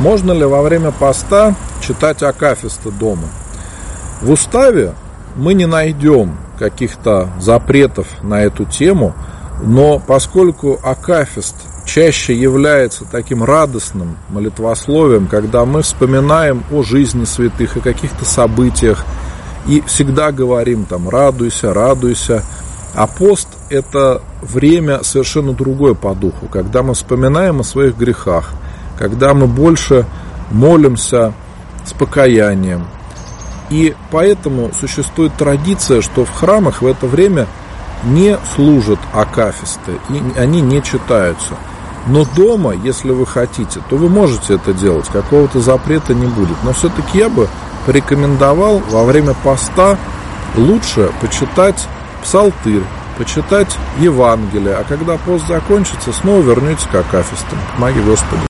Можно ли во время поста читать акафисты дома? В уставе мы не найдем каких-то запретов на эту тему, но поскольку акафист чаще является таким радостным молитвословием, когда мы вспоминаем о жизни святых, о каких-то событиях, и всегда говорим там «радуйся, радуйся», а пост – это время совершенно другое по духу, когда мы вспоминаем о своих грехах, когда мы больше молимся с покаянием. И поэтому существует традиция, что в храмах в это время не служат акафисты, и они не читаются. Но дома, если вы хотите, то вы можете это делать, какого-то запрета не будет. Но все-таки я бы порекомендовал во время поста лучше почитать псалтырь, почитать Евангелие, а когда пост закончится, снова вернетесь к акафистам. Помоги Господи.